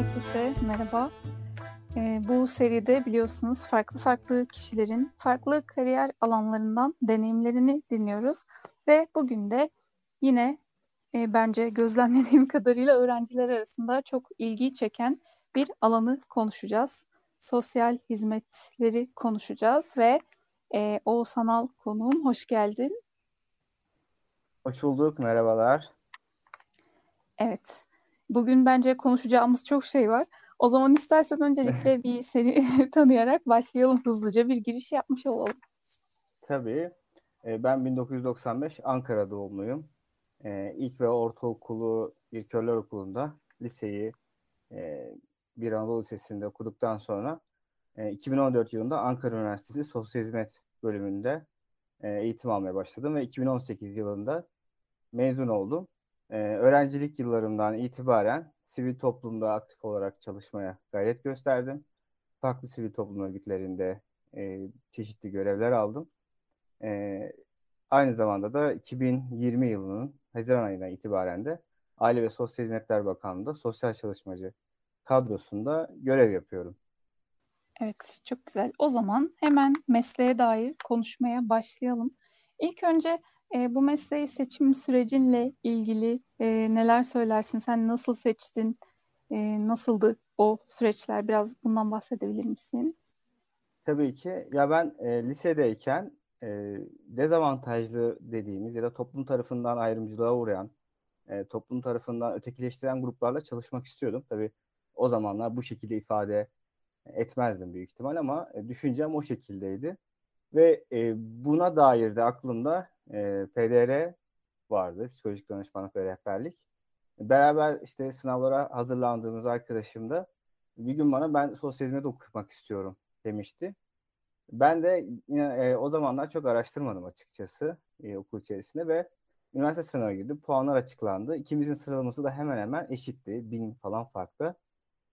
Herkese merhaba. Ee, bu seride biliyorsunuz farklı farklı kişilerin farklı kariyer alanlarından deneyimlerini dinliyoruz. Ve bugün de yine e, bence gözlemlediğim kadarıyla öğrenciler arasında çok ilgi çeken bir alanı konuşacağız. Sosyal hizmetleri konuşacağız ve e, o sanal konuğum hoş geldin. Hoş bulduk, merhabalar. Evet. Bugün bence konuşacağımız çok şey var. O zaman istersen öncelikle bir seni tanıyarak başlayalım hızlıca bir giriş yapmış olalım. Tabii. E, Ben 1995 Ankara doğumluyum. E, İlk ve ortaokulu bir Körler Okulu'nda, liseyi e, bir Anadolu Lisesi'nde okuduktan sonra e, 2014 yılında Ankara Üniversitesi Sosyal Hizmet bölümünde e, eğitim almaya başladım ve 2018 yılında mezun oldum. E, Öğrencilik yıllarımdan itibaren sivil toplumda aktif olarak çalışmaya gayret gösterdim. Farklı sivil toplum örgütlerinde e, çeşitli görevler aldım. E, aynı zamanda da 2020 yılının Haziran ayından itibaren de Aile ve Sosyal Hizmetler Bakanlığı'nda sosyal çalışmacı kadrosunda görev yapıyorum. Evet, çok güzel. O zaman hemen mesleğe dair konuşmaya başlayalım. İlk önce e, bu mesleği seçim sürecinle ilgili e, neler söylersin? Sen nasıl seçtin? E, nasıldı o süreçler? Biraz bundan bahsedebilir misin? Tabii ki. Ya ben e, lisedeyken e, dezavantajlı dediğimiz ya da toplum tarafından ayrımcılığa uğrayan, e, toplum tarafından ötekileştiren gruplarla çalışmak istiyordum. Tabii o zamanlar bu şekilde ifade etmezdim büyük ihtimal ama düşüncem o şekildeydi. Ve e, buna dair de aklımda e, PDR vardı, psikolojik danışmanlık ve rehberlik. Beraber işte sınavlara hazırlandığımız arkadaşım da bir gün bana ben sosyal hizmet okumak istiyorum demişti. Ben de e, o zamanlar çok araştırmadım açıkçası e, okul içerisinde ve üniversite sınavına girdim. Puanlar açıklandı. İkimizin sıralaması da hemen hemen eşitti. Bin falan farklı.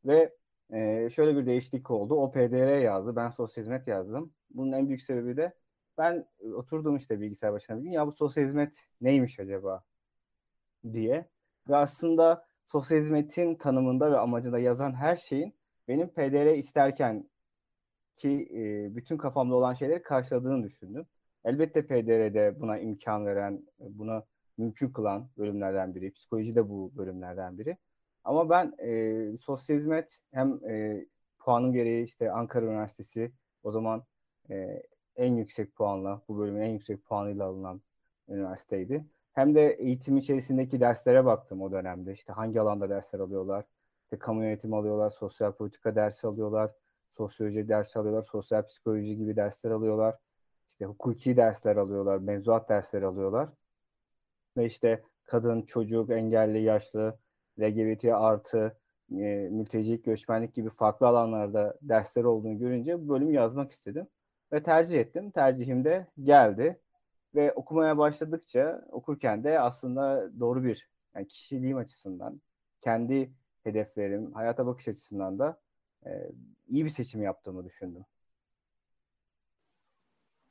Ve e, şöyle bir değişiklik oldu. O PDR yazdı. Ben sosyal hizmet yazdım. Bunun en büyük sebebi de ben oturdum işte bilgisayar başına bir gün. Ya bu sosyal hizmet neymiş acaba diye. Ve aslında sosyal hizmetin tanımında ve amacında yazan her şeyin benim PDR isterken ki e, bütün kafamda olan şeyleri karşıladığını düşündüm. Elbette PDR'de buna imkan veren, buna mümkün kılan bölümlerden biri. Psikoloji de bu bölümlerden biri. Ama ben e, sosyal hizmet hem e, puanım gereği işte Ankara Üniversitesi o zaman e, en yüksek puanla, bu bölümün en yüksek puanıyla alınan üniversiteydi. Hem de eğitim içerisindeki derslere baktım o dönemde. İşte hangi alanda dersler alıyorlar? İşte kamu yönetimi alıyorlar, sosyal politika dersi alıyorlar, sosyoloji dersi alıyorlar, sosyal psikoloji gibi dersler alıyorlar. İşte hukuki dersler alıyorlar, mevzuat dersleri alıyorlar. Ve işte kadın, çocuk, engelli, yaşlı, LGBT artı, e, mültecilik, göçmenlik gibi farklı alanlarda dersler olduğunu görünce bu bölümü yazmak istedim. Ve tercih ettim. Tercihim de geldi. Ve okumaya başladıkça okurken de aslında doğru bir yani kişiliğim açısından, kendi hedeflerim, hayata bakış açısından da e, iyi bir seçim yaptığımı düşündüm.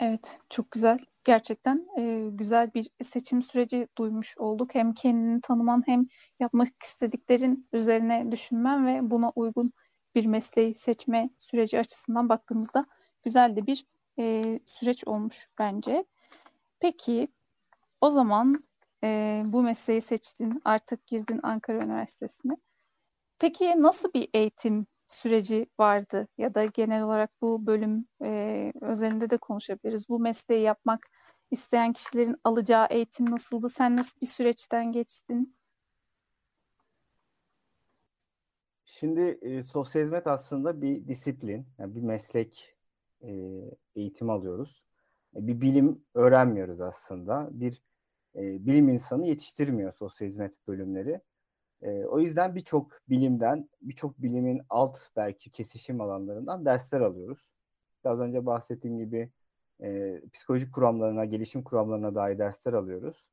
Evet, çok güzel. Gerçekten e, güzel bir seçim süreci duymuş olduk. Hem kendini tanıman hem yapmak istediklerin üzerine düşünmen ve buna uygun bir mesleği seçme süreci açısından baktığımızda güzel de bir e, süreç olmuş bence. Peki o zaman e, bu mesleği seçtin, artık girdin Ankara Üniversitesi'ne. Peki nasıl bir eğitim süreci vardı ya da genel olarak bu bölüm e, özelinde de konuşabiliriz. Bu mesleği yapmak isteyen kişilerin alacağı eğitim nasıldı? Sen nasıl bir süreçten geçtin? Şimdi e, sosyal hizmet aslında bir disiplin, yani bir meslek e, eğitim alıyoruz. E, bir bilim öğrenmiyoruz aslında. Bir e, bilim insanı yetiştirmiyor sosyal hizmet bölümleri. E, o yüzden birçok bilimden, birçok bilimin alt belki kesişim alanlarından dersler alıyoruz. Az önce bahsettiğim gibi e, psikolojik kuramlarına, gelişim kuramlarına dair dersler alıyoruz.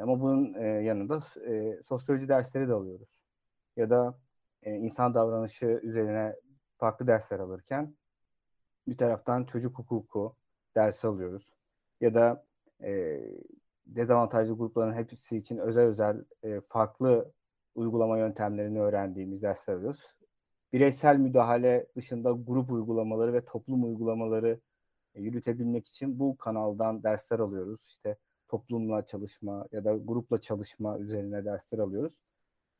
Ama bunun e, yanında e, sosyoloji dersleri de alıyoruz. Ya da e, insan davranışı üzerine farklı dersler alırken bir taraftan çocuk hukuku dersi alıyoruz. Ya da e, dezavantajlı grupların hepsi için özel özel e, farklı uygulama yöntemlerini öğrendiğimiz dersler alıyoruz. Bireysel müdahale dışında grup uygulamaları ve toplum uygulamaları e, yürütebilmek için bu kanaldan dersler alıyoruz. İşte toplumla çalışma ya da grupla çalışma üzerine dersler alıyoruz.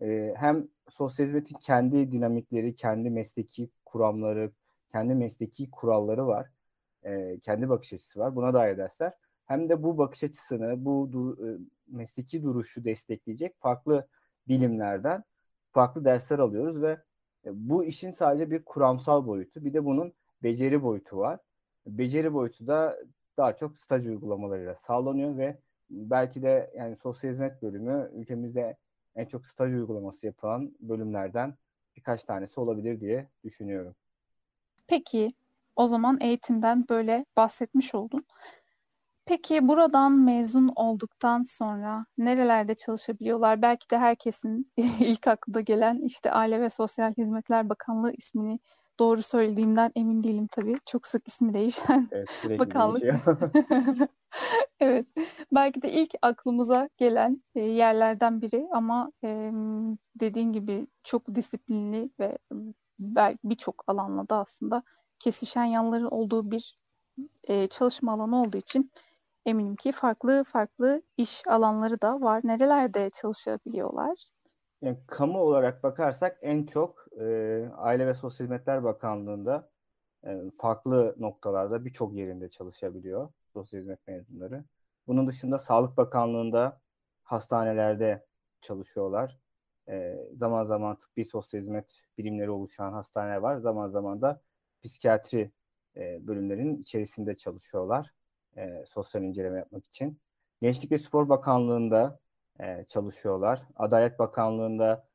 E, hem sosyal hizmetin kendi dinamikleri, kendi mesleki kuramları, kendi mesleki kuralları var. E, kendi bakış açısı var. Buna dair dersler. Hem de bu bakış açısını, bu du, e, mesleki duruşu destekleyecek farklı bilimlerden farklı dersler alıyoruz ve e, bu işin sadece bir kuramsal boyutu, bir de bunun beceri boyutu var. Beceri boyutu da daha çok staj uygulamalarıyla sağlanıyor ve belki de yani sosyal hizmet bölümü ülkemizde en çok staj uygulaması yapılan bölümlerden birkaç tanesi olabilir diye düşünüyorum. Peki o zaman eğitimden böyle bahsetmiş oldun. Peki buradan mezun olduktan sonra nerelerde çalışabiliyorlar? Belki de herkesin ilk aklına gelen işte Aile ve Sosyal Hizmetler Bakanlığı ismini doğru söylediğimden emin değilim tabii. Çok sık ismi değişen evet, bakanlık. evet. Belki de ilk aklımıza gelen e, yerlerden biri ama dediğin gibi çok disiplinli ve belki birçok alanla da aslında kesişen yanların olduğu bir e, çalışma alanı olduğu için eminim ki farklı farklı iş alanları da var. Nerelerde çalışabiliyorlar? Yani kamu olarak bakarsak en çok e, Aile ve Sosyal Hizmetler Bakanlığı'nda e, farklı noktalarda birçok yerinde çalışabiliyor sosyal hizmet mezunları. Bunun dışında Sağlık Bakanlığı'nda hastanelerde çalışıyorlar. E, zaman zaman tıbbi sosyal hizmet birimleri oluşan hastaneler var. Zaman zaman da psikiyatri e, bölümlerinin içerisinde çalışıyorlar. E, sosyal inceleme yapmak için. Gençlik ve Spor Bakanlığı'nda e, çalışıyorlar. Adalet Bakanlığı'nda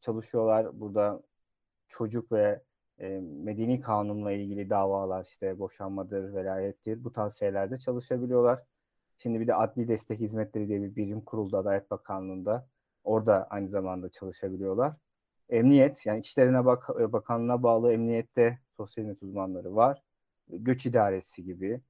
çalışıyorlar. Burada çocuk ve medeni kanunla ilgili davalar işte boşanmadır, velayettir bu tarz şeylerde çalışabiliyorlar. Şimdi bir de adli destek hizmetleri diye bir birim kuruldu Adalet Bakanlığı'nda. Orada aynı zamanda çalışabiliyorlar. Emniyet yani İçişlerine Bak Bakanlığı'na bağlı emniyette sosyal hizmet uzmanları var. Göç idaresi gibi.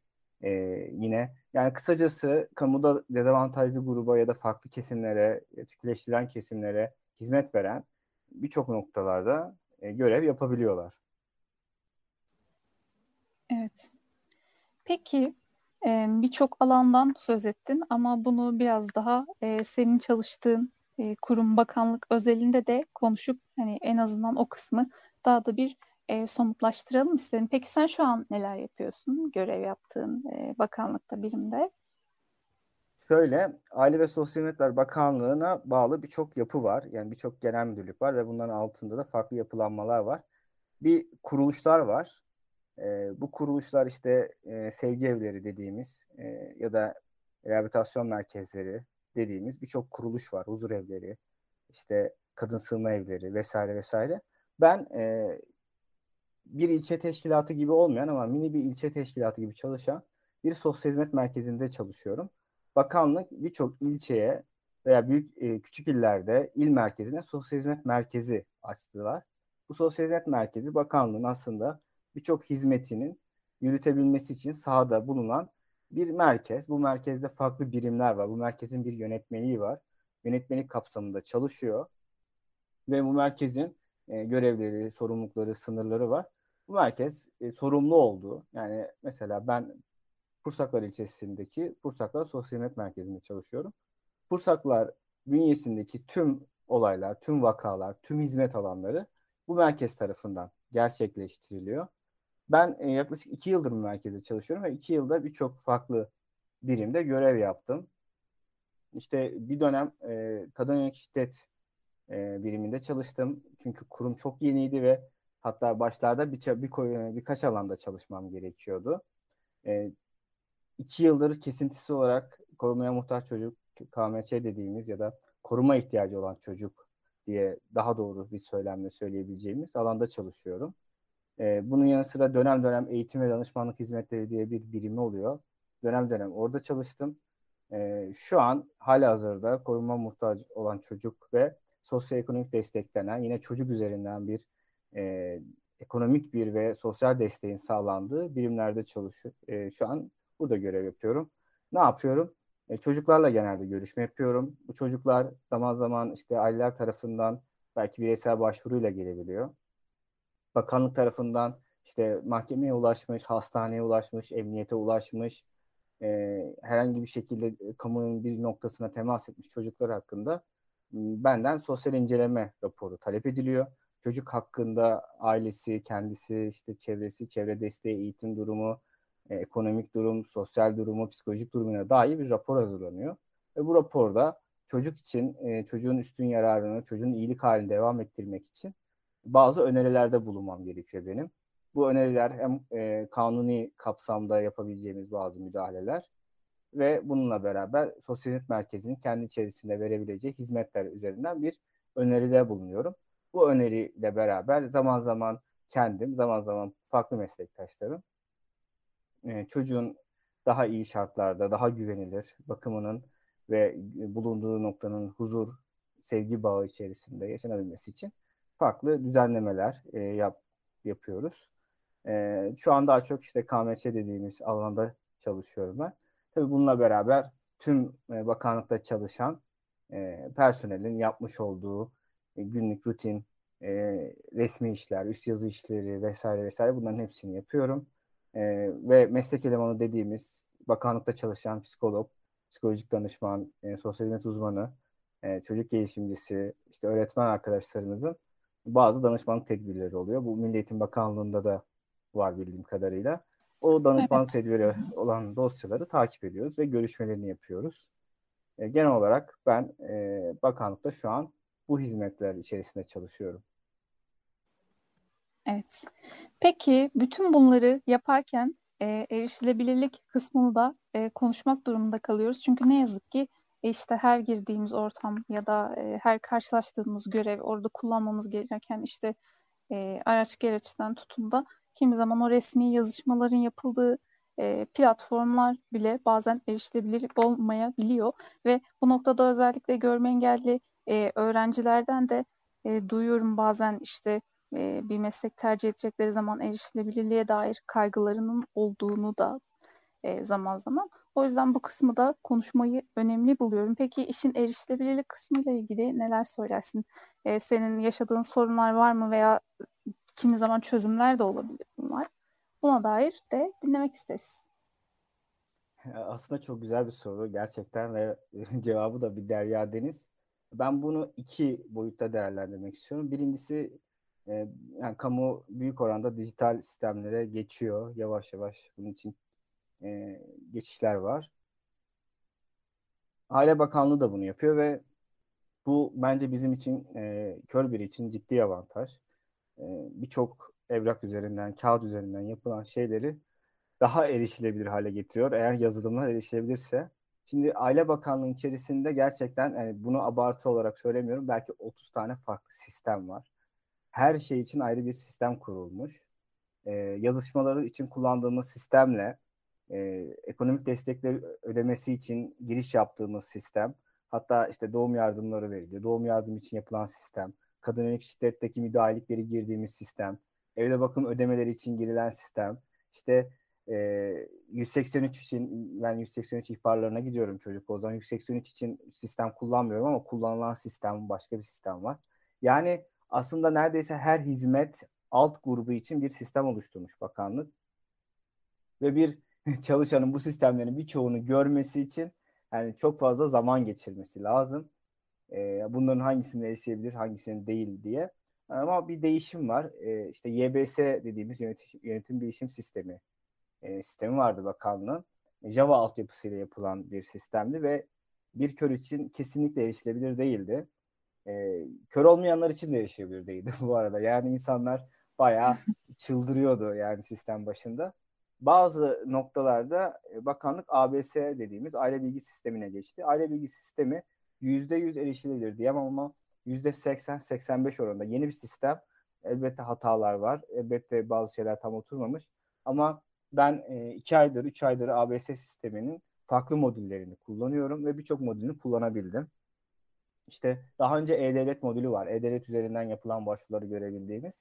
Ee, yine yani kısacası kamuda dezavantajlı gruba ya da farklı kesimlere, tüküleştiren kesimlere hizmet veren birçok noktalarda e, görev yapabiliyorlar. Evet. Peki e, birçok alandan söz ettin ama bunu biraz daha e, senin çalıştığın e, kurum, bakanlık özelinde de konuşup hani en azından o kısmı daha da bir e, somutlaştıralım istedim. Peki sen şu an neler yapıyorsun görev yaptığın e, bakanlıkta, birimde? Şöyle, Aile ve Sosyal Hizmetler Bakanlığı'na bağlı birçok yapı var. Yani birçok genel müdürlük var ve bunların altında da farklı yapılanmalar var. Bir kuruluşlar var. E, bu kuruluşlar işte e, sevgi evleri dediğimiz e, ya da rehabilitasyon merkezleri dediğimiz birçok kuruluş var. Huzur evleri, işte kadın sığınma evleri vesaire vesaire. Ben e, bir ilçe teşkilatı gibi olmayan ama mini bir ilçe teşkilatı gibi çalışan bir sosyal hizmet merkezinde çalışıyorum. Bakanlık birçok ilçeye veya büyük e, küçük illerde il merkezine sosyal hizmet merkezi açtılar. Bu sosyal hizmet merkezi bakanlığın aslında birçok hizmetinin yürütebilmesi için sahada bulunan bir merkez. Bu merkezde farklı birimler var. Bu merkezin bir yönetmeliği var. Yönetmelik kapsamında çalışıyor. Ve bu merkezin e, görevleri, sorumlulukları, sınırları var. Bu merkez e, sorumlu olduğu, yani mesela ben Pursaklar ilçesindeki Pursaklar Sosyal Hizmet Merkezi'nde çalışıyorum. Pursaklar bünyesindeki tüm olaylar, tüm vakalar, tüm hizmet alanları bu merkez tarafından gerçekleştiriliyor. Ben e, yaklaşık iki yıldır merkezde çalışıyorum ve iki yılda birçok farklı birimde görev yaptım. İşte bir dönem e, kadın yönelik şiddet e, biriminde çalıştım. Çünkü kurum çok yeniydi ve hatta başlarda bir, bir, birkaç alanda çalışmam gerekiyordu. E, iki yıldır kesintisi olarak korumaya muhtaç çocuk KMÇ dediğimiz ya da koruma ihtiyacı olan çocuk diye daha doğru bir söylemle söyleyebileceğimiz alanda çalışıyorum. E, bunun yanı sıra dönem dönem eğitim ve danışmanlık hizmetleri diye bir birimi oluyor. Dönem dönem orada çalıştım. E, şu an hala hazırda korunma muhtaç olan çocuk ve sosyoekonomik desteklenen yine çocuk üzerinden bir e, ekonomik bir ve sosyal desteğin sağlandığı birimlerde çalışıyorum. E, şu an burada görev yapıyorum. Ne yapıyorum? E, çocuklarla genelde görüşme yapıyorum. Bu çocuklar zaman zaman işte aileler tarafından belki bireysel başvuruyla gelebiliyor. Bakanlık tarafından işte mahkemeye ulaşmış, hastaneye ulaşmış, emniyete ulaşmış, e, herhangi bir şekilde kamunun bir noktasına temas etmiş çocuklar hakkında benden sosyal inceleme raporu talep ediliyor. Çocuk hakkında ailesi, kendisi, işte çevresi, çevre desteği, eğitim durumu, e, ekonomik durum, sosyal durumu, psikolojik durumuna dair bir rapor hazırlanıyor. Ve bu raporda çocuk için, e, çocuğun üstün yararını, çocuğun iyilik halini devam ettirmek için bazı önerilerde bulunmam gerekiyor benim. Bu öneriler hem e, kanuni kapsamda yapabileceğimiz bazı müdahaleler ve bununla beraber sosyal hizmet merkezinin kendi içerisinde verebileceği hizmetler üzerinden bir öneride bulunuyorum. Bu öneriyle beraber zaman zaman kendim, zaman zaman farklı meslektaşlarım e, çocuğun daha iyi şartlarda, daha güvenilir bakımının ve bulunduğu noktanın huzur, sevgi bağı içerisinde yaşanabilmesi için farklı düzenlemeler e, yap, yapıyoruz. E, şu an daha çok işte KMÇ dediğimiz alanda çalışıyorum ben. Tabii bununla beraber tüm e, bakanlıkta çalışan e, personelin yapmış olduğu e, günlük rutin, e, resmi işler, üst yazı işleri vesaire vesaire bunların hepsini yapıyorum. E, ve meslek elemanı dediğimiz bakanlıkta çalışan psikolog, psikolojik danışman, e, sosyal hizmet uzmanı, e, çocuk gelişimcisi, işte öğretmen arkadaşlarımızın bazı danışmanlık tedbirleri oluyor. Bu Milli Eğitim Bakanlığı'nda da var bildiğim kadarıyla. O danışmanlık evet. tedbiri olan dosyaları takip ediyoruz ve görüşmelerini yapıyoruz. E, genel olarak ben e, bakanlıkta şu an bu hizmetler içerisinde çalışıyorum. Evet. Peki bütün bunları yaparken e, erişilebilirlik kısmını da e, konuşmak durumunda kalıyoruz. Çünkü ne yazık ki işte her girdiğimiz ortam ya da e, her karşılaştığımız görev orada kullanmamız gereken işte e, araç gereçten tutun da kimi zaman o resmi yazışmaların yapıldığı e, platformlar bile bazen erişilebilirlik olmayabiliyor ve bu noktada özellikle görme engelli e, öğrencilerden de e, duyuyorum bazen işte e, bir meslek tercih edecekleri zaman erişilebilirliğe dair kaygılarının olduğunu da e, zaman zaman. O yüzden bu kısmı da konuşmayı önemli buluyorum. Peki işin erişilebilirlik kısmıyla ilgili neler söylersin? E, senin yaşadığın sorunlar var mı veya kimi zaman çözümler de olabilir bunlar. Buna dair de dinlemek isteriz. Aslında çok güzel bir soru gerçekten ve cevabı da bir derya deniz. Ben bunu iki boyutta değerlendirmek istiyorum. Birincisi yani kamu büyük oranda dijital sistemlere geçiyor yavaş yavaş. Bunun için e, geçişler var. Aile Bakanlığı da bunu yapıyor ve bu bence bizim için e, kör biri için ciddi avantaj. E, Birçok evrak üzerinden, kağıt üzerinden yapılan şeyleri daha erişilebilir hale getiriyor. Eğer yazılımlar erişilebilirse. Şimdi Aile Bakanlığı içerisinde gerçekten yani bunu abartı olarak söylemiyorum. Belki 30 tane farklı sistem var. Her şey için ayrı bir sistem kurulmuş. Ee, yazışmaları için kullandığımız sistemle e, ekonomik destekleri ödemesi için giriş yaptığımız sistem, hatta işte doğum yardımları veriliyor. Doğum yardım için yapılan sistem, kadın yönelik şiddetteki müdahalelikleri girdiğimiz sistem, evde bakım ödemeleri için girilen sistem, işte e, 183 için ben 183 ihbarlarına gidiyorum çocuk o zaman 183 için sistem kullanmıyorum ama kullanılan sistem başka bir sistem var. Yani aslında neredeyse her hizmet alt grubu için bir sistem oluşturmuş bakanlık. Ve bir çalışanın bu sistemlerin birçoğunu görmesi için yani çok fazla zaman geçirmesi lazım. E, bunların hangisini erişebilir, hangisini değil diye. Ama bir değişim var. E, işte YBS dediğimiz yönetim, yönetim bilişim sistemi e, sistemi vardı bakanlığın. Java altyapısıyla yapılan bir sistemdi ve bir kör için kesinlikle erişilebilir değildi. E, kör olmayanlar için de erişilebilir değildi bu arada. Yani insanlar bayağı çıldırıyordu yani sistem başında bazı noktalarda e, bakanlık ABS dediğimiz aile bilgi sistemine geçti. Aile bilgi sistemi %100 erişilebilir diyemem ama %80-85 oranında yeni bir sistem. Elbette hatalar var. Elbette bazı şeyler tam oturmamış. Ama ben e, iki aydır, üç aydır ABS sisteminin farklı modüllerini kullanıyorum ve birçok modülünü kullanabildim. İşte daha önce E-Devlet modülü var. E-Devlet üzerinden yapılan başvuruları görebildiğimiz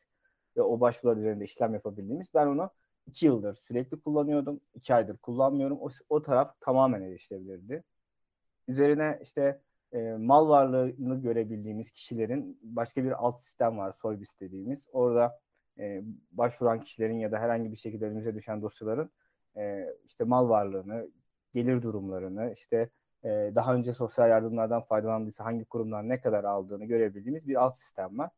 ve o başvurular üzerinde işlem yapabildiğimiz. Ben onu iki yıldır sürekli kullanıyordum. iki aydır kullanmıyorum. O, o taraf tamamen erişilebilirdi. Üzerine işte e, mal varlığını görebildiğimiz kişilerin başka bir alt sistem var. Solbis dediğimiz. Orada e, başvuran kişilerin ya da herhangi bir şekilde önümüze düşen dosyaların e, işte mal varlığını, gelir durumlarını, işte e, daha önce sosyal yardımlardan faydalandıysa hangi kurumdan ne kadar aldığını görebildiğimiz bir alt sistem var.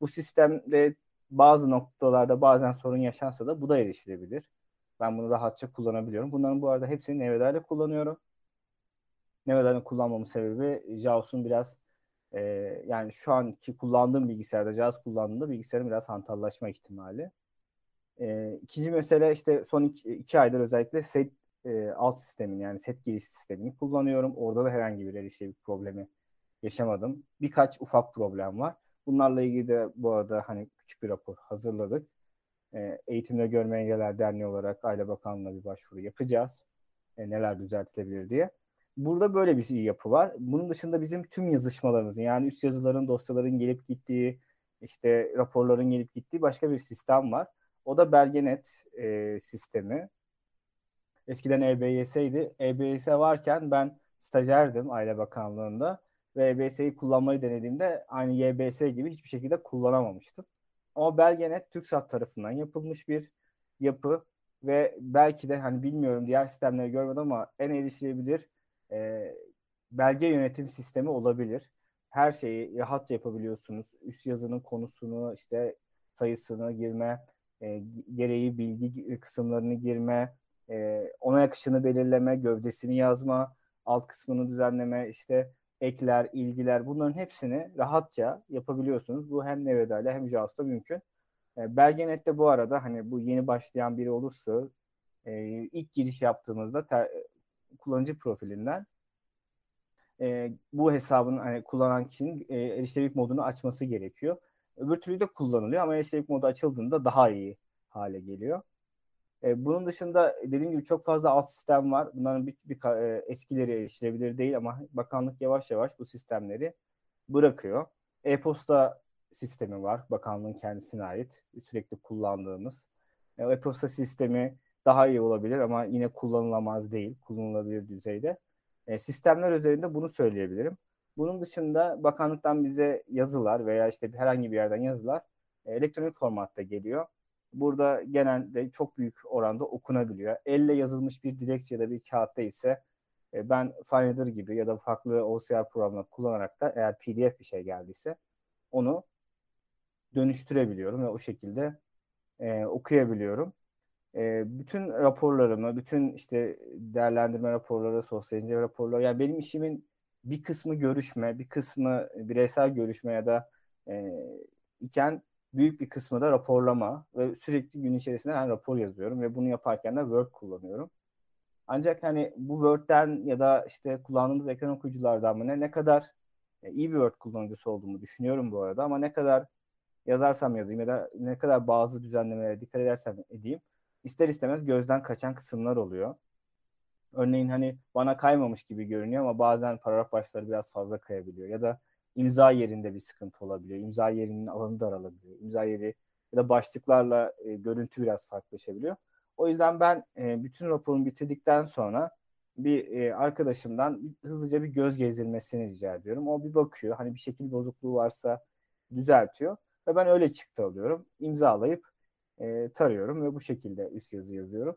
Bu sistemde bazı noktalarda bazen sorun yaşansa da bu da erişilebilir. Ben bunu rahatça kullanabiliyorum. Bunların bu arada hepsini Nevada ile kullanıyorum. Nevada'nın kullanmamın sebebi JAWS'un biraz e, yani şu anki kullandığım bilgisayarda JAWS kullandığımda bilgisayarın biraz hantallaşma ihtimali. E, ikinci mesele işte son iki, iki aydır özellikle set e, alt sistemini yani set giriş sistemini kullanıyorum. Orada da herhangi bir erişilebilirlik problemi yaşamadım. Birkaç ufak problem var. Bunlarla ilgili de bu arada hani küçük bir rapor hazırladık. E, Eğitimde Görme Engeller Derneği olarak Aile Bakanlığı'na bir başvuru yapacağız. E, neler düzeltilebilir diye. Burada böyle bir yapı var. Bunun dışında bizim tüm yazışmalarımızın yani üst yazıların, dosyaların gelip gittiği, işte raporların gelip gittiği başka bir sistem var. O da Belgenet e, sistemi. Eskiden EBYS'ydi. EBYS varken ben stajyerdim Aile Bakanlığı'nda ve EBS'yi kullanmayı denediğimde aynı YBS gibi hiçbir şekilde kullanamamıştım. Ama Belgenet TürkSat tarafından yapılmış bir yapı ve belki de hani bilmiyorum diğer sistemleri görmedim ama en erişilebilir e, belge yönetim sistemi olabilir. Her şeyi rahatça yapabiliyorsunuz. Üst yazının konusunu işte sayısını girme, e, gereği bilgi kısımlarını girme, e, ona yakışını belirleme, gövdesini yazma, alt kısmını düzenleme, işte ekler, ilgiler bunların hepsini rahatça yapabiliyorsunuz. Bu hem Nevada ile hem JAWS'ta mümkün. E, Belgenet'te bu arada hani bu yeni başlayan biri olursa e, ilk giriş yaptığımızda ter, kullanıcı profilinden e, bu hesabın hani kullanan kişinin e, erişilebilirlik modunu açması gerekiyor. Öbür türlü de kullanılıyor ama erişilebilirlik modu açıldığında daha iyi hale geliyor. E, bunun dışında dediğim gibi çok fazla alt sistem var. Bunların bir, bir e, eskileri erişilebilir değil ama bakanlık yavaş yavaş bu sistemleri bırakıyor. E-posta sistemi var. Bakanlığın kendisine ait. Sürekli kullandığımız. E, e-posta sistemi daha iyi olabilir ama yine kullanılamaz değil. Kullanılabilir düzeyde. E, sistemler üzerinde bunu söyleyebilirim. Bunun dışında bakanlıktan bize yazılar veya işte herhangi bir yerden yazılar e, elektronik formatta geliyor. Burada genelde çok büyük oranda okunabiliyor. Elle yazılmış bir dilekçe ya da bir kağıtta ise e, ben Finder gibi ya da farklı OCR programları kullanarak da eğer PDF bir şey geldiyse onu dönüştürebiliyorum ve o şekilde e, okuyabiliyorum e, bütün raporlarımı, bütün işte değerlendirme raporları, sosyal inceleme raporları, yani benim işimin bir kısmı görüşme, bir kısmı bireysel görüşme ya da e, iken büyük bir kısmı da raporlama ve sürekli gün içerisinde ben rapor yazıyorum ve bunu yaparken de Word kullanıyorum. Ancak hani bu Word'den ya da işte kullandığımız ekran okuyuculardan mı ne ne kadar e, iyi bir Word kullanıcısı olduğumu düşünüyorum bu arada ama ne kadar yazarsam yazayım ya da ne kadar bazı düzenlemelere dikkat edersem edeyim ister istemez gözden kaçan kısımlar oluyor. Örneğin hani bana kaymamış gibi görünüyor ama bazen paragraf başları biraz fazla kayabiliyor. Ya da imza yerinde bir sıkıntı olabiliyor. İmza yerinin alanı daralabiliyor. İmza yeri ya da başlıklarla e, görüntü biraz farklılaşabiliyor. O yüzden ben e, bütün raporumu bitirdikten sonra bir e, arkadaşımdan hızlıca bir göz gezdirmesini rica ediyorum. O bir bakıyor. Hani bir şekil bozukluğu varsa düzeltiyor. Ve ben öyle çıktı alıyorum. İmzalayıp e, tarıyorum ve bu şekilde üst yazı yazıyorum.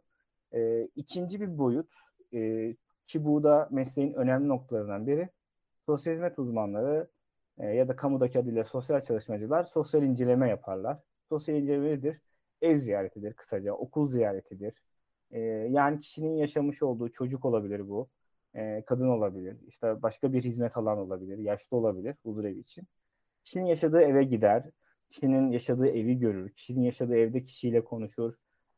E, ikinci bir boyut e, ki bu da mesleğin önemli noktalarından biri sosyal hizmet uzmanları e, ya da kamudaki adıyla sosyal çalışmacılar sosyal inceleme yaparlar. Sosyal inceleme nedir? Ev ziyaretidir kısaca, okul ziyaretidir. E, yani kişinin yaşamış olduğu çocuk olabilir bu, e, kadın olabilir, işte başka bir hizmet alan olabilir, yaşlı olabilir huzur evi için. Kişinin yaşadığı eve gider, kişinin yaşadığı evi görür, kişinin yaşadığı evde kişiyle konuşur,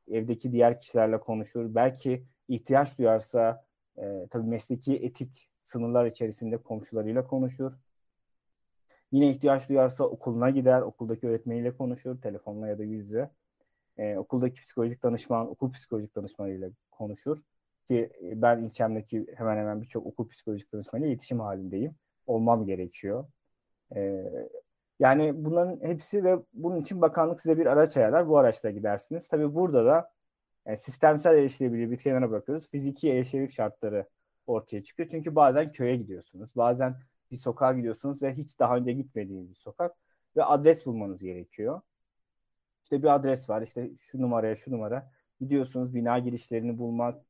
evdeki diğer kişilerle konuşur. Belki ihtiyaç duyarsa e, tabii mesleki etik sınırlar içerisinde komşularıyla konuşur. Yine ihtiyaç duyarsa okuluna gider, okuldaki öğretmeniyle konuşur, telefonla ya da yüzle. Ee, okuldaki psikolojik danışman, okul psikolojik danışmanıyla konuşur. Ki ben ilçemdeki hemen hemen birçok okul psikolojik danışmanıyla iletişim halindeyim. Olmam gerekiyor. Ee, yani bunların hepsi ve bunun için bakanlık size bir araç ayarlar. Bu araçla gidersiniz. Tabii burada da yani sistemsel erişilebilirliği bir kenara bırakıyoruz. Fiziki erişilebilirlik şartları ortaya çıkıyor. Çünkü bazen köye gidiyorsunuz. Bazen bir sokağa gidiyorsunuz ve hiç daha önce gitmediğiniz bir sokak ve adres bulmanız gerekiyor. İşte bir adres var. İşte şu numaraya şu numara. Gidiyorsunuz bina girişlerini bulmak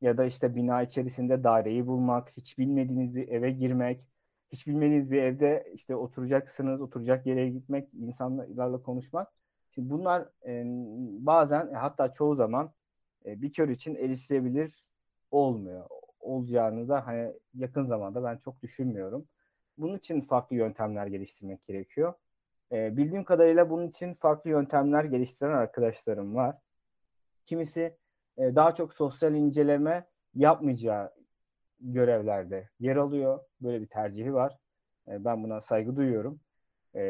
ya da işte bina içerisinde daireyi bulmak, hiç bilmediğiniz bir eve girmek, hiç bilmediğiniz bir evde işte oturacaksınız, oturacak yere gitmek, insanlarla konuşmak. Şimdi bunlar e, bazen hatta çoğu zaman e, bir kör için erişilebilir olmuyor. Olacağını da hani yakın zamanda ben çok düşünmüyorum. Bunun için farklı yöntemler geliştirmek gerekiyor. E, bildiğim kadarıyla bunun için farklı yöntemler geliştiren arkadaşlarım var. Kimisi e, daha çok sosyal inceleme yapmayacağı görevlerde yer alıyor. Böyle bir tercihi var. E, ben buna saygı duyuyorum. E,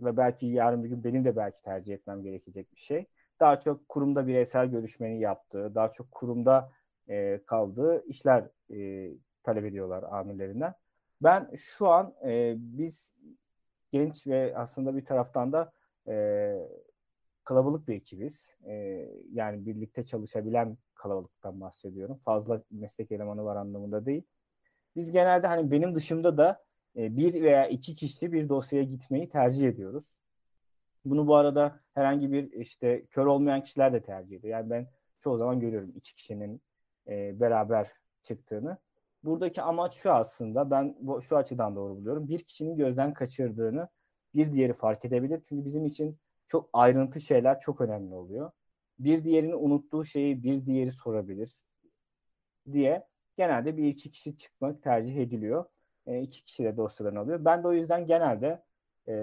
ve belki yarın bir gün benim de belki tercih etmem gerekecek bir şey. Daha çok kurumda bireysel görüşmeni yaptığı, daha çok kurumda e, kaldığı işler e, talep ediyorlar amirlerinden. Ben şu an e, biz genç ve aslında bir taraftan da e, kalabalık bir ekibiz. E, yani birlikte çalışabilen kalabalıktan bahsediyorum. Fazla meslek elemanı var anlamında değil. Biz genelde hani benim dışımda da e, bir veya iki kişi bir dosyaya gitmeyi tercih ediyoruz. Bunu bu arada herhangi bir işte kör olmayan kişiler de tercih ediyor. Yani ben çoğu zaman görüyorum iki kişinin e, beraber çıktığını. Buradaki amaç şu aslında ben bu, şu açıdan doğru buluyorum. Bir kişinin gözden kaçırdığını bir diğeri fark edebilir. Çünkü bizim için çok ayrıntı şeyler çok önemli oluyor. Bir diğerinin unuttuğu şeyi bir diğeri sorabilir diye genelde bir iki kişi çıkmak tercih ediliyor. E, iki kişi de dosyalarını alıyor. Ben de o yüzden genelde e,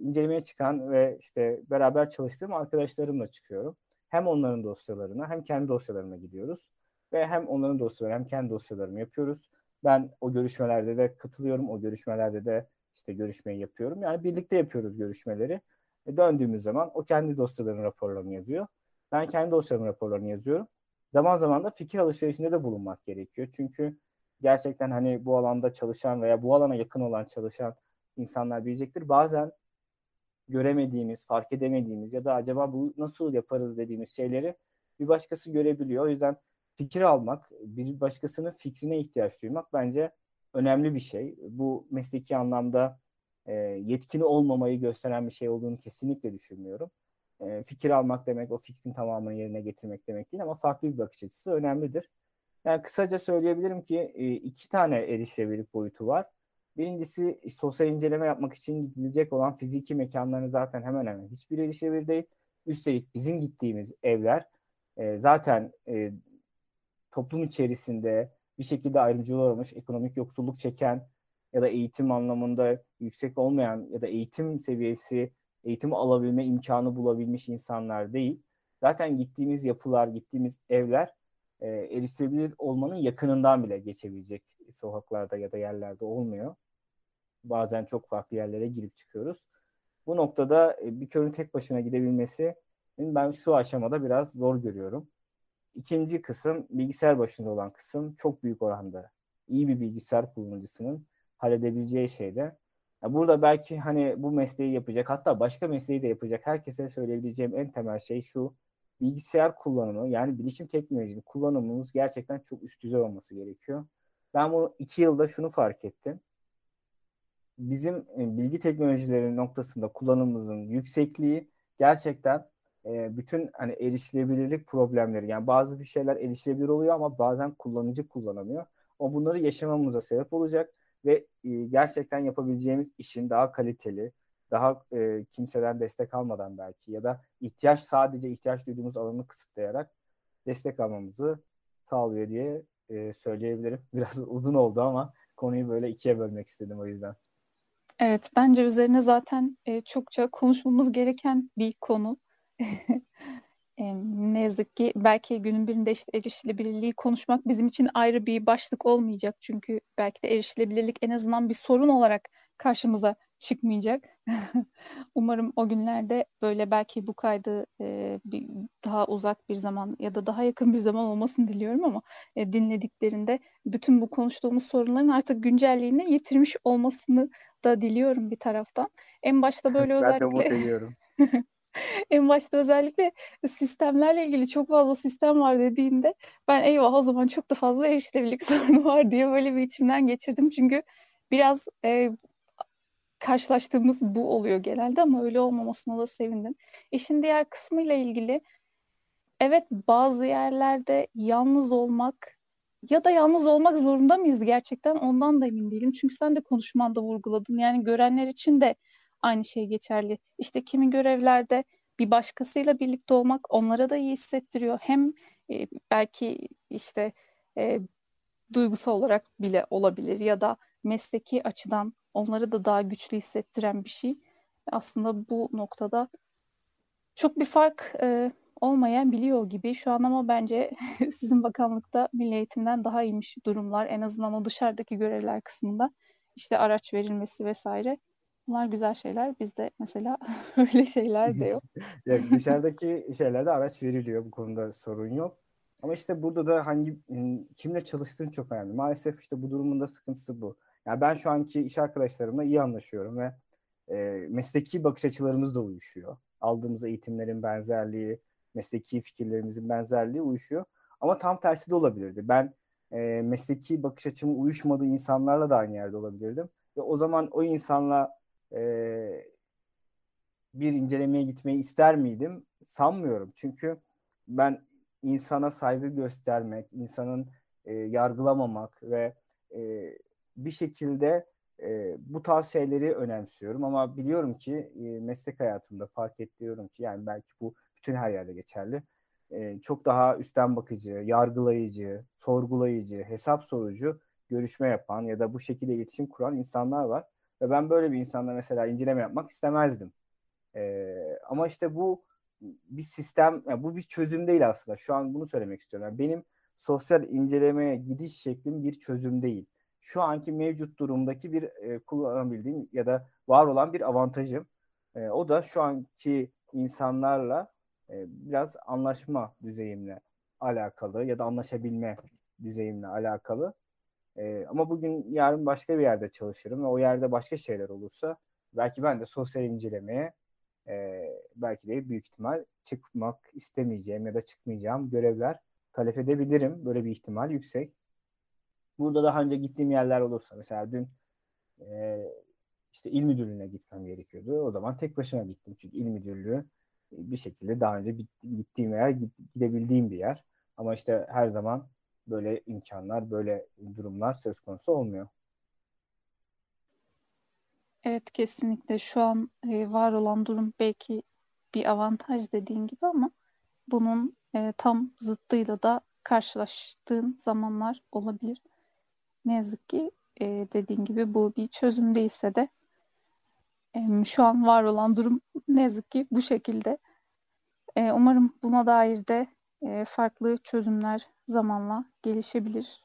incelemeye çıkan ve işte beraber çalıştığım arkadaşlarımla çıkıyorum. Hem onların dosyalarına hem kendi dosyalarına gidiyoruz. Ve hem onların dosyaları hem kendi dosyalarımı yapıyoruz. Ben o görüşmelerde de katılıyorum. O görüşmelerde de işte görüşmeyi yapıyorum. Yani birlikte yapıyoruz görüşmeleri. E, döndüğümüz zaman o kendi dosyalarının raporlarını yazıyor. Ben kendi dosyalarımın raporlarını yazıyorum. Zaman zaman da fikir alışverişinde de bulunmak gerekiyor. Çünkü gerçekten hani bu alanda çalışan veya bu alana yakın olan çalışan insanlar bilecektir. Bazen göremediğimiz, fark edemediğimiz ya da acaba bu nasıl yaparız dediğimiz şeyleri bir başkası görebiliyor. O yüzden fikir almak, bir başkasının fikrine ihtiyaç duymak bence önemli bir şey. Bu mesleki anlamda e, yetkin olmamayı gösteren bir şey olduğunu kesinlikle düşünmüyorum. E, fikir almak demek o fikrin tamamını yerine getirmek demek değil ama farklı bir bakış açısı önemlidir. Yani kısaca söyleyebilirim ki e, iki tane erişilebilirlik boyutu var. Birincisi sosyal inceleme yapmak için gidilecek olan fiziki mekanların zaten hemen hemen hiçbir erişilebilir değil. Üstelik bizim gittiğimiz evler e, zaten e, toplum içerisinde bir şekilde ayrımcılığa uğramış, ekonomik yoksulluk çeken ya da eğitim anlamında yüksek olmayan ya da eğitim seviyesi, eğitim alabilme imkanı bulabilmiş insanlar değil. Zaten gittiğimiz yapılar, gittiğimiz evler e, erişilebilir olmanın yakınından bile geçebilecek sokaklarda ya da yerlerde olmuyor. Bazen çok farklı yerlere girip çıkıyoruz. Bu noktada e, bir körün tek başına gidebilmesi ben şu aşamada biraz zor görüyorum. İkinci kısım bilgisayar başında olan kısım çok büyük oranda iyi bir bilgisayar kullanıcısının halledebileceği şeyde. burada belki hani bu mesleği yapacak hatta başka mesleği de yapacak herkese söyleyebileceğim en temel şey şu bilgisayar kullanımı yani bilişim teknolojinin kullanımımız gerçekten çok üst düzey olması gerekiyor. Ben bu iki yılda şunu fark ettim. Bizim e, bilgi teknolojileri noktasında kullanımımızın yüksekliği gerçekten e, bütün hani erişilebilirlik problemleri yani bazı bir şeyler erişilebilir oluyor ama bazen kullanıcı kullanamıyor. O bunları yaşamamıza sebep olacak ve e, gerçekten yapabileceğimiz işin daha kaliteli, daha e, kimseden destek almadan belki ya da ihtiyaç sadece ihtiyaç duyduğumuz alanı kısıtlayarak destek almamızı sağlıyor diye e, söyleyebilirim. Biraz uzun oldu ama konuyu böyle ikiye bölmek istedim o yüzden. Evet, bence üzerine zaten e, çokça konuşmamız gereken bir konu. Ne yazık ki belki günün birinde işte erişilebilirliği konuşmak bizim için ayrı bir başlık olmayacak. Çünkü belki de erişilebilirlik en azından bir sorun olarak karşımıza çıkmayacak. Umarım o günlerde böyle belki bu kaydı e, bir, daha uzak bir zaman ya da daha yakın bir zaman olmasını diliyorum ama e, dinlediklerinde bütün bu konuştuğumuz sorunların artık güncelliğini yitirmiş olmasını da diliyorum bir taraftan. En başta böyle özellikle... ben de. en başta özellikle sistemlerle ilgili çok fazla sistem var dediğinde ben eyvah o zaman çok da fazla erişilebilirlik sorunu var diye böyle bir içimden geçirdim. Çünkü biraz e, karşılaştığımız bu oluyor genelde ama öyle olmamasına da sevindim. İşin diğer kısmıyla ilgili evet bazı yerlerde yalnız olmak ya da yalnız olmak zorunda mıyız gerçekten ondan da emin değilim. Çünkü sen de konuşmanda vurguladın. Yani görenler için de aynı şey geçerli. İşte kimi görevlerde bir başkasıyla birlikte olmak onlara da iyi hissettiriyor. Hem e, belki işte e, duygusal olarak bile olabilir ya da mesleki açıdan onları da daha güçlü hissettiren bir şey. Aslında bu noktada çok bir fark e, olmayan biliyor gibi şu an ama bence sizin bakanlıkta milli eğitimden daha iyiymiş durumlar. En azından o dışarıdaki görevler kısmında işte araç verilmesi vesaire. Bunlar güzel şeyler. Bizde mesela öyle şeyler de yok. ya dışarıdaki şeylerde araç veriliyor. Bu konuda sorun yok. Ama işte burada da hangi kimle çalıştığın çok önemli. Maalesef işte bu durumun da sıkıntısı bu. Yani ben şu anki iş arkadaşlarımla iyi anlaşıyorum ve e, mesleki bakış açılarımız da uyuşuyor. Aldığımız eğitimlerin benzerliği, mesleki fikirlerimizin benzerliği uyuşuyor. Ama tam tersi de olabilirdi. Ben e, mesleki bakış açımın uyuşmadığı insanlarla da aynı yerde olabilirdim. Ve o zaman o insanla e, bir incelemeye gitmeyi ister miydim? Sanmıyorum. Çünkü ben insana saygı göstermek, insanın e, yargılamamak ve e, bir şekilde e, bu tarz şeyleri önemsiyorum ama biliyorum ki e, meslek hayatımda fark ediyorum ki yani belki bu bütün her yerde geçerli. E, çok daha üstten bakıcı, yargılayıcı, sorgulayıcı, hesap sorucu görüşme yapan ya da bu şekilde iletişim kuran insanlar var. Ve ben böyle bir insanla mesela inceleme yapmak istemezdim. E, ama işte bu bir sistem, yani bu bir çözüm değil aslında. Şu an bunu söylemek istiyorum. Yani benim sosyal incelemeye gidiş şeklim bir çözüm değil şu anki mevcut durumdaki bir e, kullanabildiğim ya da var olan bir avantajım. E, o da şu anki insanlarla e, biraz anlaşma düzeyimle alakalı ya da anlaşabilme düzeyimle alakalı. E, ama bugün yarın başka bir yerde çalışırım ve o yerde başka şeyler olursa belki ben de sosyal incelemeye e, belki de büyük ihtimal çıkmak istemeyeceğim ya da çıkmayacağım görevler talep edebilirim. Böyle bir ihtimal yüksek. Burada daha önce gittiğim yerler olursa mesela dün e, işte il müdürlüğüne gitmem gerekiyordu. O zaman tek başıma gittim. Çünkü il müdürlüğü bir şekilde daha önce gittiğim yer gidebildiğim bir yer. Ama işte her zaman böyle imkanlar, böyle durumlar söz konusu olmuyor. Evet kesinlikle şu an e, var olan durum belki bir avantaj dediğin gibi ama bunun e, tam zıttıyla da karşılaştığın zamanlar olabilir. Ne yazık ki e, dediğin gibi bu bir çözüm değilse de şu an var olan durum ne yazık ki bu şekilde. Umarım buna dair de e, farklı çözümler zamanla gelişebilir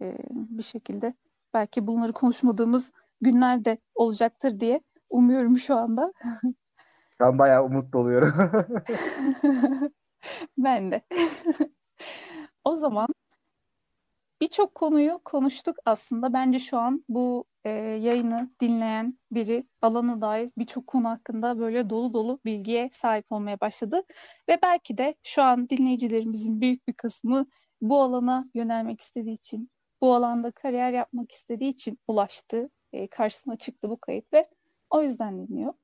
e, bir şekilde. Belki bunları konuşmadığımız günler de olacaktır diye umuyorum şu anda. Ben bayağı umutlu oluyorum. ben de. o zaman Birçok konuyu konuştuk aslında. Bence şu an bu e, yayını dinleyen biri alana dair birçok konu hakkında böyle dolu dolu bilgiye sahip olmaya başladı. Ve belki de şu an dinleyicilerimizin büyük bir kısmı bu alana yönelmek istediği için, bu alanda kariyer yapmak istediği için ulaştı. E, karşısına çıktı bu kayıt ve o yüzden dinliyor.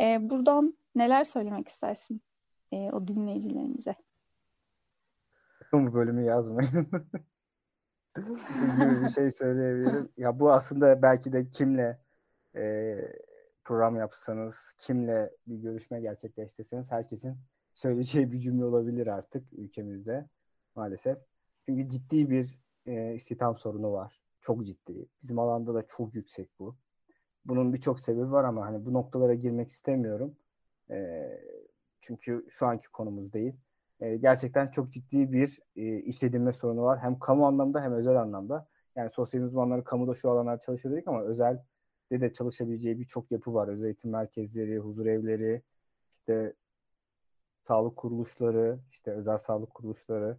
E, buradan neler söylemek istersin e, o dinleyicilerimize? Bu bölümü yazmayın. bir şey söyleyebilirim. Ya bu aslında belki de kimle e, program yapsanız, kimle bir görüşme gerçekleştirseniz herkesin söyleyeceği bir cümle olabilir artık ülkemizde maalesef. Çünkü ciddi bir e, istihdam sorunu var. Çok ciddi. Bizim alanda da çok yüksek bu. Bunun birçok sebebi var ama hani bu noktalara girmek istemiyorum. E, çünkü şu anki konumuz değil. E, gerçekten çok ciddi bir e, iş edinme sorunu var. Hem kamu anlamda hem özel anlamda. Yani sosyal uzmanları kamuda şu alanlar çalışır dedik ama özel de çalışabileceği birçok yapı var. Özel eğitim merkezleri, huzur evleri, işte sağlık kuruluşları, işte özel sağlık kuruluşları,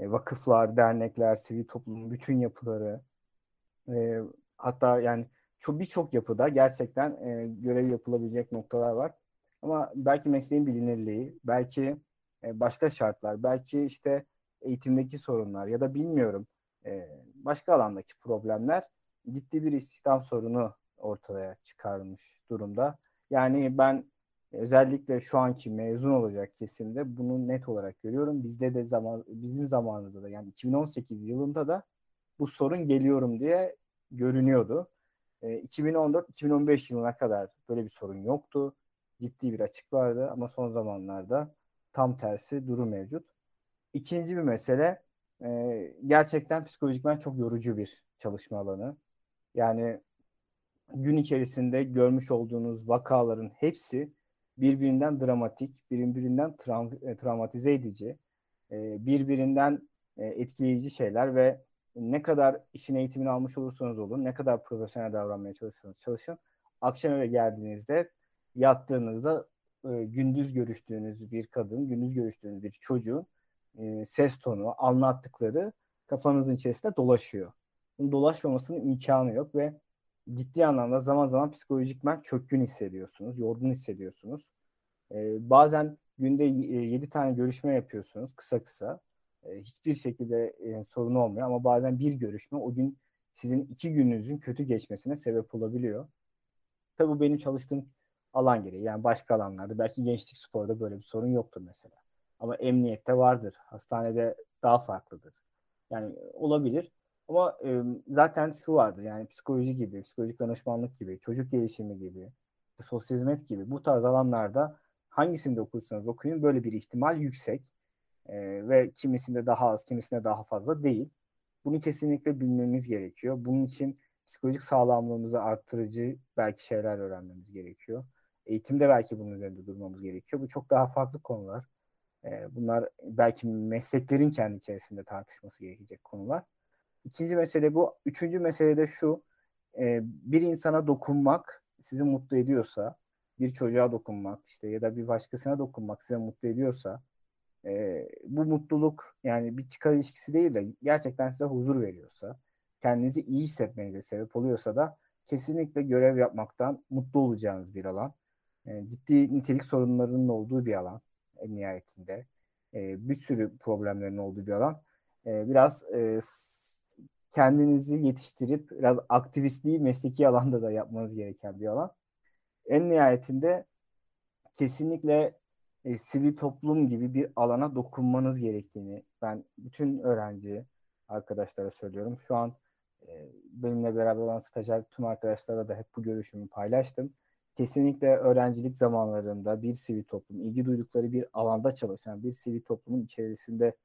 e, vakıflar, dernekler, sivil toplumun bütün yapıları, e, hatta yani çok birçok yapıda gerçekten e, görev yapılabilecek noktalar var. Ama belki mesleğin bilinirliği, belki e, başka şartlar, belki işte eğitimdeki sorunlar ya da bilmiyorum e, başka alandaki problemler ciddi bir istihdam sorunu ortaya çıkarmış durumda. Yani ben özellikle şu anki mezun olacak kesimde bunu net olarak görüyorum. Bizde de zaman bizim zamanımızda da yani 2018 yılında da bu sorun geliyorum diye görünüyordu. 2014-2015 yılına kadar böyle bir sorun yoktu. Ciddi bir açık vardı ama son zamanlarda tam tersi durum mevcut. İkinci bir mesele gerçekten psikolojikmen çok yorucu bir çalışma alanı. Yani gün içerisinde görmüş olduğunuz vakaların hepsi birbirinden dramatik, birbirinden tra- e, travmatize edici, e, birbirinden e, etkileyici şeyler ve ne kadar işin eğitimini almış olursanız olun, ne kadar profesyonel davranmaya çalışırsanız çalışın, akşam eve geldiğinizde yattığınızda gündüz görüştüğünüz bir kadın, gündüz görüştüğünüz bir çocuğun ses tonu, anlattıkları kafanızın içerisinde dolaşıyor. Bunun dolaşmamasının imkanı yok ve ciddi anlamda zaman zaman psikolojikmen çökkün hissediyorsunuz, yorgun hissediyorsunuz. Ee, bazen günde 7 tane görüşme yapıyorsunuz kısa kısa. Ee, hiçbir şekilde e, sorun olmuyor ama bazen bir görüşme o gün sizin iki gününüzün kötü geçmesine sebep olabiliyor. Tabii benim çalıştığım alan gereği. Yani başka alanlarda belki gençlik sporda böyle bir sorun yoktur mesela. Ama emniyette vardır. Hastanede daha farklıdır. Yani olabilir. Ama e, zaten şu vardır yani psikoloji gibi, psikolojik danışmanlık gibi, çocuk gelişimi gibi, sosyal hizmet gibi bu tarz alanlarda hangisinde okursanız okuyun böyle bir ihtimal yüksek. E, ve kimisinde daha az, kimisinde daha fazla değil. Bunu kesinlikle bilmemiz gerekiyor. Bunun için psikolojik sağlamlığımızı arttırıcı belki şeyler öğrenmemiz gerekiyor. Eğitimde belki bunun üzerinde durmamız gerekiyor. Bu çok daha farklı konular. E, bunlar belki mesleklerin kendi içerisinde tartışması gerekecek konular. İkinci mesele bu. Üçüncü mesele de şu. E, bir insana dokunmak sizi mutlu ediyorsa, bir çocuğa dokunmak işte ya da bir başkasına dokunmak sizi mutlu ediyorsa e, bu mutluluk yani bir çıkar ilişkisi değil de gerçekten size huzur veriyorsa, kendinizi iyi hissetmenize sebep oluyorsa da kesinlikle görev yapmaktan mutlu olacağınız bir alan. E, ciddi nitelik sorunlarının olduğu bir alan en nihayetinde. E, bir sürü problemlerin olduğu bir alan. E, biraz kendinizi yetiştirip biraz aktivistliği mesleki alanda da yapmanız gereken bir alan. En nihayetinde kesinlikle e, sivil toplum gibi bir alana dokunmanız gerektiğini ben bütün öğrenci arkadaşlara söylüyorum. Şu an e, benimle beraber olan stajyer tüm arkadaşlara da hep bu görüşümü paylaştım. Kesinlikle öğrencilik zamanlarında bir sivil toplum, ilgi duydukları bir alanda çalışan bir sivil toplumun içerisinde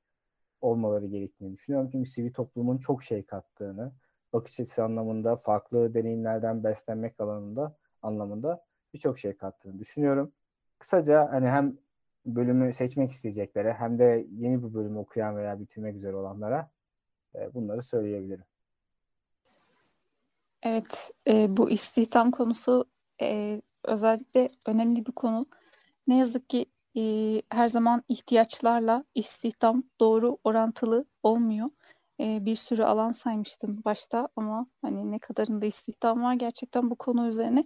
olmaları gerektiğini düşünüyorum. Çünkü sivil toplumun çok şey kattığını, bakış açısı anlamında, farklı deneyimlerden beslenmek alanında anlamında birçok şey kattığını düşünüyorum. Kısaca hani hem bölümü seçmek isteyeceklere hem de yeni bir bölümü okuyan veya bitirmek üzere olanlara e, bunları söyleyebilirim. Evet, e, bu istihdam konusu e, özellikle önemli bir konu. Ne yazık ki e, her zaman ihtiyaçlarla istihdam doğru orantılı olmuyor. E, bir sürü alan saymıştım başta ama hani ne kadarında istihdam var gerçekten bu konu üzerine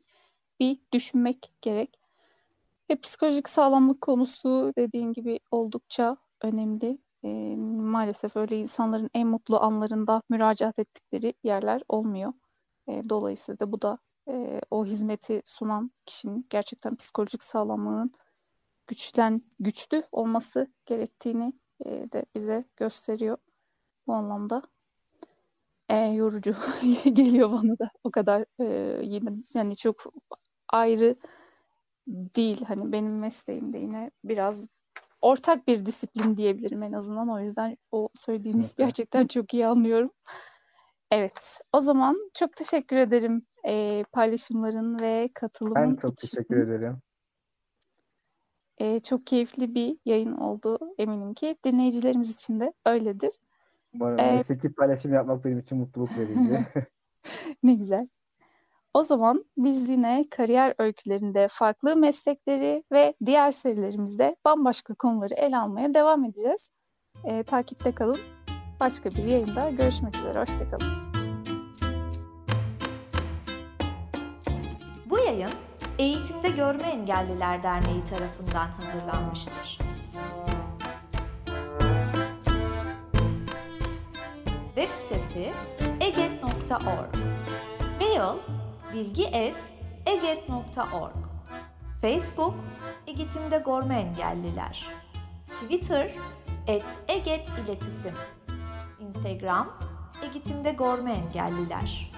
bir düşünmek gerek. E, psikolojik sağlamlık konusu dediğin gibi oldukça önemli. E, maalesef öyle insanların en mutlu anlarında müracaat ettikleri yerler olmuyor. E, dolayısıyla bu da e, o hizmeti sunan kişinin gerçekten psikolojik sağlamlığının güçlen güçlü olması gerektiğini e, de bize gösteriyor bu anlamda. E, yorucu geliyor bana da. O kadar e, yine yani çok ayrı değil. Hani benim mesleğimde yine biraz ortak bir disiplin diyebilirim en azından. O yüzden o söylediğini gerçekten çok iyi anlıyorum. Evet. O zaman çok teşekkür ederim e, paylaşımların ve katılımın Ben çok için. teşekkür ederim. e, çok keyifli bir yayın oldu eminim ki. Dinleyicilerimiz için de öyledir. Umarım Ee, paylaşım yapmak benim için mutluluk verici. Ne güzel. O zaman biz yine kariyer öykülerinde farklı meslekleri ve diğer serilerimizde bambaşka konuları ele almaya devam edeceğiz. Ee, takipte kalın. Başka bir yayında görüşmek üzere. Hoşçakalın. Yayın Eğitimde Görme Engelliler Derneği tarafından hazırlanmıştır. Web sitesi eget.org Mail bilgi.eget.org Facebook Eğitimde Görme Engelliler. Twitter et Eget İletisim. Instagram Eğitimde Görme Engelliler